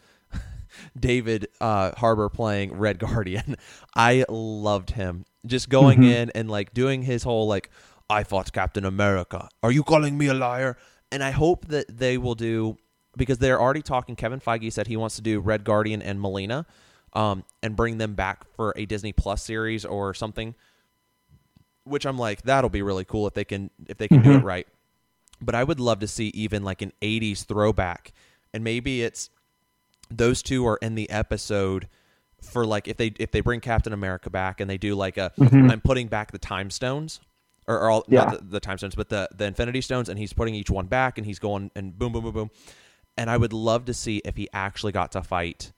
david uh, Harbour playing red guardian i loved him just going in and like doing his whole like i fought captain america are you calling me a liar and i hope that they will do because they're already talking. Kevin Feige said he wants to do Red Guardian and Melina, um, and bring them back for a Disney Plus series or something. Which I'm like, that'll be really cool if they can if they can do it right. But I would love to see even like an '80s throwback, and maybe it's those two are in the episode for like if they if they bring Captain America back and they do like a mm-hmm. am putting back the time stones or, or all Yeah. not the, the time stones but the the Infinity Stones and he's putting each one back and he's going and boom boom boom boom and I would love to see if he actually got to fight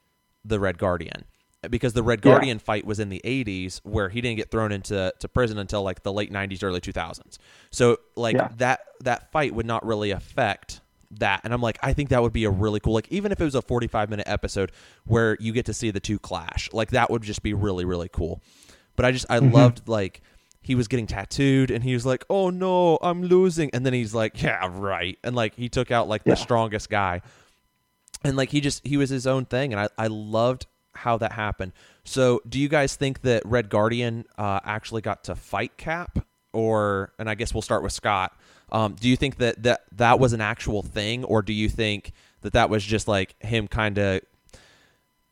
the Red Guardian because the Red Yeah. Guardian fight was in the 80s where he didn't get thrown into to prison until like the late 90s early 2000s. So like Yeah. that that fight would not really affect that and I'm like I think that would be a really cool like even if it was a 45 minute episode where you get to see the two clash. Like that would just be really really cool. But I just I loved like he was getting tattooed and he was like, "Oh no, I'm losing." And then he's like, "Yeah, right." And like he took out like Yeah. the strongest guy and like he just he was his own thing and i, I loved how that happened so do you guys think that red guardian uh, actually got to fight cap or and i guess we'll start with scott um, do you think that, that that was an actual thing or do you think that that was just like him kind of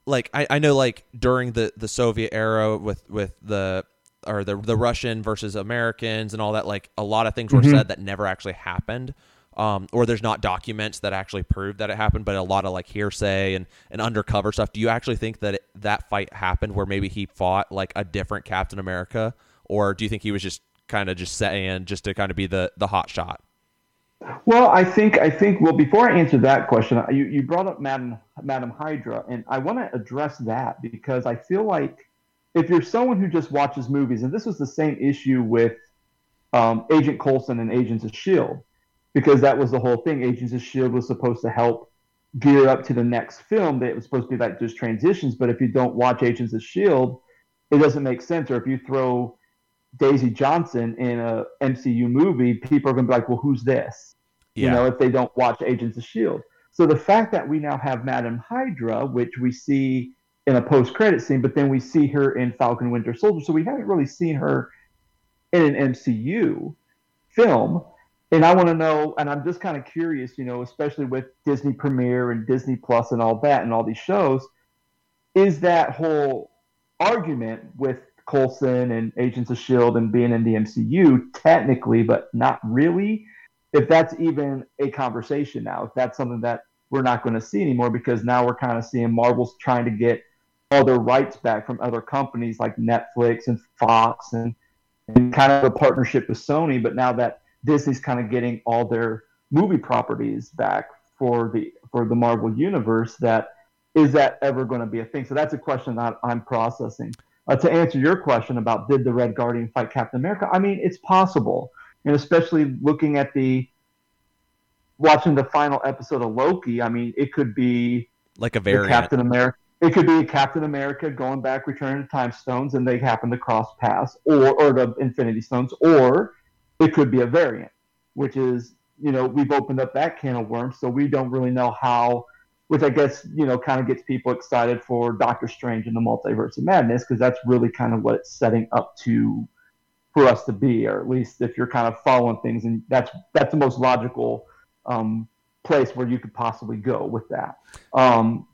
like I, I know like during the, the soviet era with with the or the the russian versus americans and all that like a lot of things were said that never actually happened um, or there's not documents that actually prove that it happened, but a lot of like hearsay and, and undercover stuff. Do you actually think that it, that fight happened where maybe he fought like a different Captain America, or do you think he was just kind of just saying just to kind of be the the hot shot? Well, I think I think well before I answer that question, you, you brought up Madam Madam Hydra, and I want to address that because I feel like if you're someone who just watches movies, and this was the same issue with um, Agent Coulson and Agents of Shield, because that was the whole thing. Agents of Shield was supposed to help gear up to the next film. That it was supposed to be like just transitions, but if you don't watch Agents of Shield, it doesn't make sense. Or if you throw Daisy Johnson in a MCU movie, people are going to be like, "Well, who's this?" You know, if they don't watch Agents of Shield. So the fact that we now have Madam Hydra, which we see in a post-credit scene, but then we see her in Falcon Winter Soldier, so we haven't really seen her in an MCU film. And I want to know, and I'm just kind of curious, you know, especially with Disney Premiere and Disney Plus and all that, and all these shows, is that whole argument with Coulson and Agents of Shield and being in the MCU technically, but not really. If that's even a conversation now, if that's something that we're not going to see anymore, because now we're kind of seeing Marvel's trying to get other rights back from other companies like Netflix and Fox and, and kind of a partnership with Sony. But now that Disney's kind of getting all their movie properties back for the for the Marvel universe, that is that ever going to be a thing? So that's a question that I'm processing. Uh, to answer your question about did the Red Guardian fight Captain America, I mean it's possible, and especially looking at the watching the final episode of Loki, I mean it could be like a variant. Captain America. It could be Captain America going back, returning the time stones, and they happen to cross paths, or or the Infinity Stones, or it could be a variant, which is you know we've opened up that can of worms, so we don't really know how. Which I guess you know kind of gets people excited for Doctor Strange and the Multiverse of Madness because that's really kind of what it's setting up to for us to be, or at least if you're kind of following things, and that's that's the most logical um, place where you could possibly go with that. Um,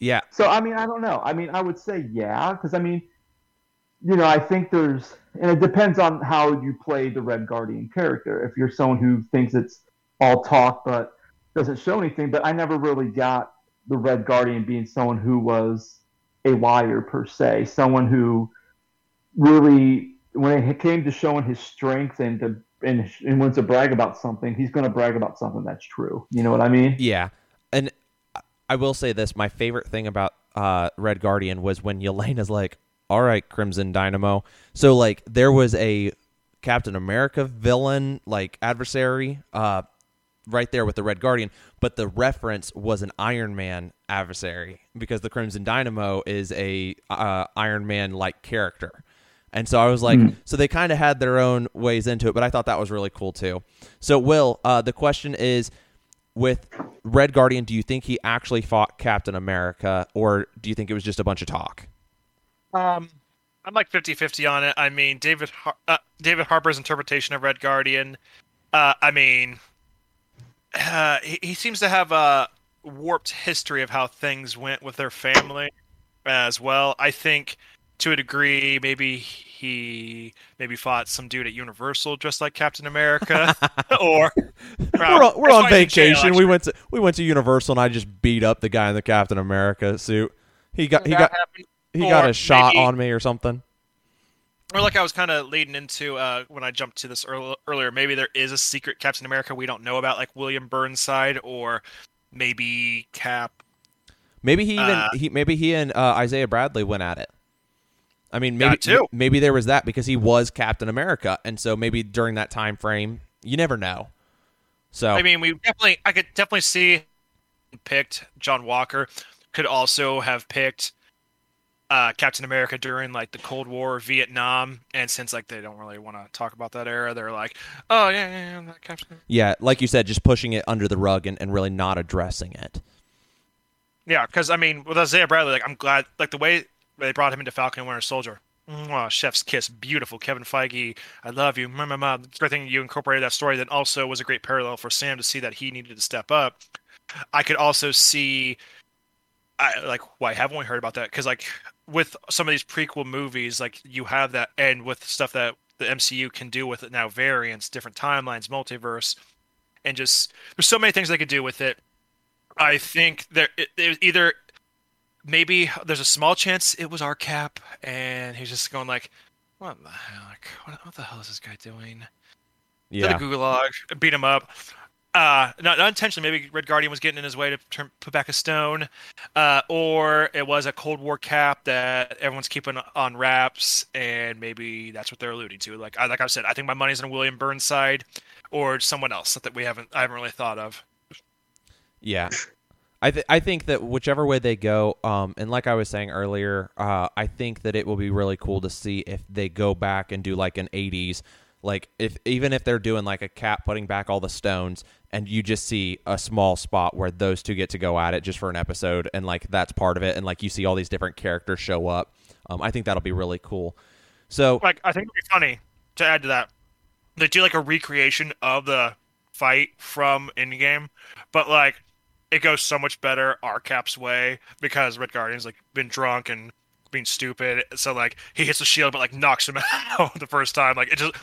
Yeah, so I mean, I don't know. I mean, I would say yeah, because I mean, you know, I think there's, and it depends on how you play the Red Guardian character. If you're someone who thinks it's all talk but doesn't show anything, but I never really got the Red Guardian being someone who was a liar per se, someone who really, when it came to showing his strength and to and, and wants to brag about something, he's going to brag about something that's true. You know what I mean? yeah, and I will say this: my favorite thing about uh, Red Guardian was when Yelena's like, "All right, Crimson Dynamo." So like, there was a Captain America villain like adversary. Uh, right there with the Red Guardian, but the reference was an Iron Man adversary because the Crimson Dynamo is a uh, Iron Man like character. And so I was like, so they kind of had their own ways into it, but I thought that was really cool too. So, Will, uh, the question is with Red Guardian, do you think he actually fought Captain America, or do you think it was just a bunch of talk? Um, I'm like 50-50 on it. I mean, David Har- uh, David Harbour's interpretation of Red Guardian. Uh, I mean, uh, he, he seems to have a warped history of how things went with their family as well. I think to a degree, maybe he maybe fought some dude at Universal dressed like Captain America, or we're on, we're on That's why he's in jail, vacation. we went to we went to Universal, and I just beat up the guy in the Captain America suit. He got he got happened. he got a shot maybe- on me or something. Or like I was kind of leading into uh, when I jumped to this earl- earlier. Maybe there is a secret Captain America we don't know about, like William Burnside or maybe Cap. Maybe he even Uh, he maybe he and uh, Isaiah Bradley went at it. I mean, maybe maybe there was that because he was Captain America, and so maybe during that time frame, you never know. So I mean, we definitely, I could definitely see picked John Walker. Could also have picked uh, Captain America during like the Cold War, Vietnam, and since like they don't really want to talk about that era, they're like, oh yeah, yeah, yeah Captain. yeah, like you said, just pushing it under the rug and, and really not addressing it. Yeah, because I mean, with Isaiah Bradley, like I'm glad, like the way they brought him into Falcon and Winter Soldier. Mwah, chef's kiss, beautiful. Kevin Feige, I love you. My, my, my. It's a great thing you incorporated that story. Then also was a great parallel for Sam to see that he needed to step up. I could also see, I like, why haven't we heard about that? Because like with some of these prequel movies, like you have that, and with stuff that the MCU can do with it now, variants, different timelines, multiverse, and just there's so many things they could do with it. I think there it, it either maybe there's a small chance it was our cap, and he's just going like, "What the heck? What, what the hell is this guy doing?" Yeah, the Gulag, beat him up. Uh, not, not intentionally. Maybe Red Guardian was getting in his way to turn, put back a stone, uh, or it was a Cold War cap that everyone's keeping on wraps, and maybe that's what they're alluding to. Like, I, like I said, I think my money's on William Burnside or someone else that we haven't, I haven't really thought of. yeah. I th- I think that whichever way they go, um, and like I was saying earlier, uh, I think that it will be really cool to see if they go back and do like an '80s, like if even if they're doing like a cap putting back all the stones, and you just see a small spot where those two get to go at it just for an episode, and like that's part of it, and like you see all these different characters show up. Um, I think that'll be really cool. So like I think it'd be funny to add to that. They do like a recreation of the fight from Endgame but like it goes so much better our Cap's way because Red Guardian's like been drunk and being stupid. So like he hits the shield but like knocks him out the first time. Like it just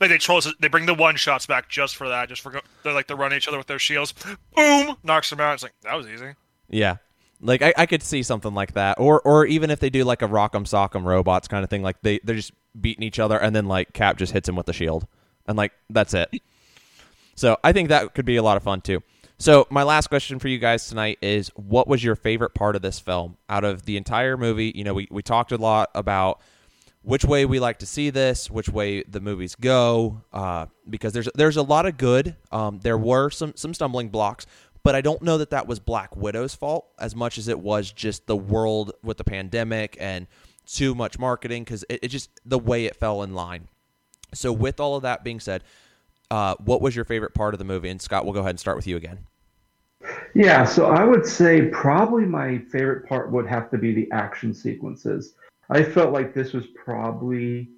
like they chose they bring the one shots back just for that. Just for they're like they run each other with their shields. Boom, knocks him out. It's like that was easy. Yeah. Like I, I could see something like that. Or or even if they do like a rock'em sock'em robots kind of thing, like they, they're just beating each other and then like Cap just hits him with the shield. And like that's it. So I think that could be a lot of fun too. So my last question for you guys tonight is what was your favorite part of this film? Out of the entire movie, you know, we, we talked a lot about which way we like to see this, which way the movies go, uh, because there's there's a lot of good. Um, there were some some stumbling blocks, but I don't know that that was Black Widow's fault as much as it was just the world with the pandemic and too much marketing because it, it just the way it fell in line. So with all of that being said, uh, what was your favorite part of the movie? And Scott, we'll go ahead and start with you again. Yeah, so I would say probably my favorite part would have to be the action sequences. I felt like this was probably,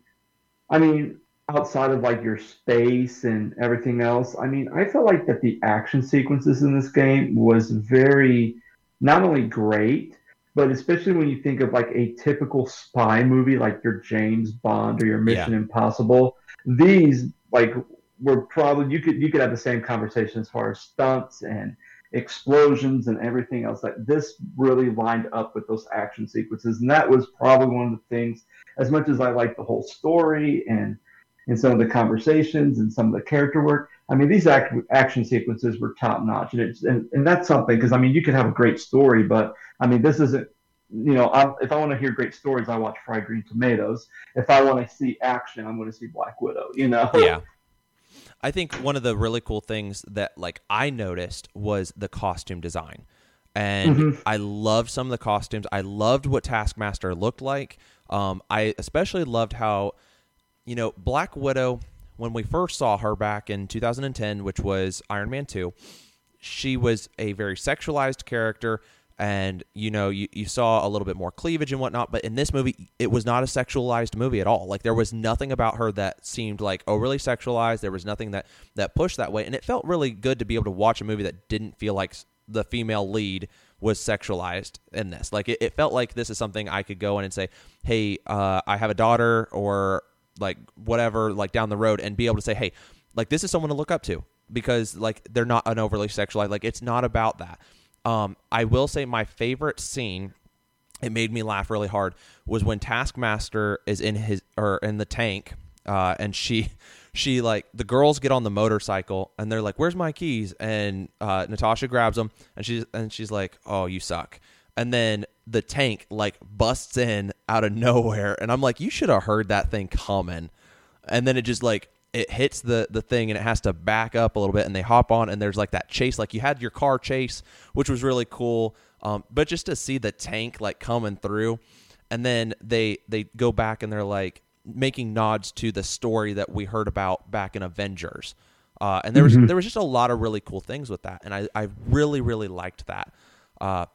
I mean, outside of like your space and everything else, I mean, I felt like that the action sequences in this game was very, not only great, but especially when you think of like a typical spy movie like your James Bond or your Mission Impossible, these like were probably you could you could have the same conversation as far as stunts and explosions and everything else. Like this really lined up with those action sequences, and that was probably one of the things. As much as I like the whole story and and some of the conversations and some of the character work, I mean these act, action sequences were top notch, and it's and, and that's something because I mean you could have a great story, but I mean this isn't. You know, i if I want to hear great stories, I watch Fried Green Tomatoes. If I want to see action, I'm going to see Black Widow. You know, Yeah. I think one of the really cool things that like I noticed was the costume design. And Mhm. I loved some of the costumes. I loved what Taskmaster looked like. Um, I especially loved how, you know, Black Widow, when we first saw her back in 2010, which was Iron Man 2, she was a very sexualized character and you know you, you saw a little bit more cleavage and whatnot but in this movie it was not a sexualized movie at all. Like there was nothing about her that seemed like overly sexualized. There was nothing that that pushed that way and it felt really good to be able to watch a movie that didn't feel like the female lead was sexualized in this. Like it, it felt like this is something i could go in and say hey uh, i have a daughter or like whatever like down the road and be able to say hey like this is someone to look up to because like they're not an overly sexualized like it's not about that um, I will say my favorite scene, it made me laugh really hard, was when Taskmaster is in his or in the tank, uh, and she she like the girls get on the motorcycle and they're like, "Where's my keys?" And uh, Natasha grabs them and she's and she's like, "Oh, you suck." And then the tank like busts in out of nowhere, and I'm like, "You should have heard that thing coming." And then it just like it hits the the thing and it has to back up a little bit, and they hop on and there's like that chase, like you had your car chase, which was really cool. Um, but just to see the tank like coming through, and then they they go back and they're like making nods to the story that we heard about back in Avengers. Uh, and there was there was just a lot of really cool things with that, and I, I really really liked that. Uh,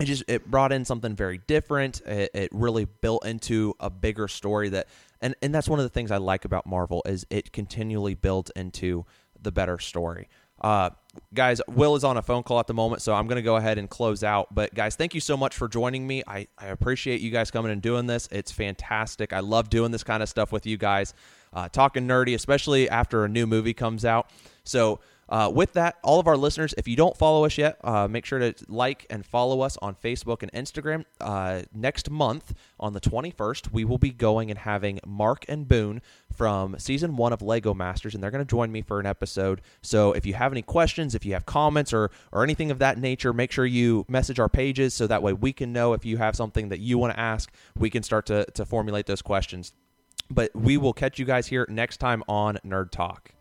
it just it brought in something very different. It, it really built into a bigger story that, and and that's one of the things I like about Marvel is it continually builds into the better story. Uh, guys, Will is on a phone call at the moment, so I'm going to go ahead and close out. But guys, thank you so much for joining me. I, I appreciate you guys coming and doing this. It's fantastic. I love doing this kind of stuff with you guys, uh, talking nerdy, especially after a new movie comes out. So uh, with that, all of our listeners, if you don't follow us yet, uh, make sure to like and follow us on Facebook and Instagram. Uh, next month, on the 21st, we will be going and having Mark and Boone from season one of Lego Masters, and they're going to join me for an episode. So if you have any questions, if you have comments or, or anything of that nature, make sure you message our pages so that way we can know if you have something that you want to ask. We can start to, to formulate those questions. But we will catch you guys here next time on Nerd Talk.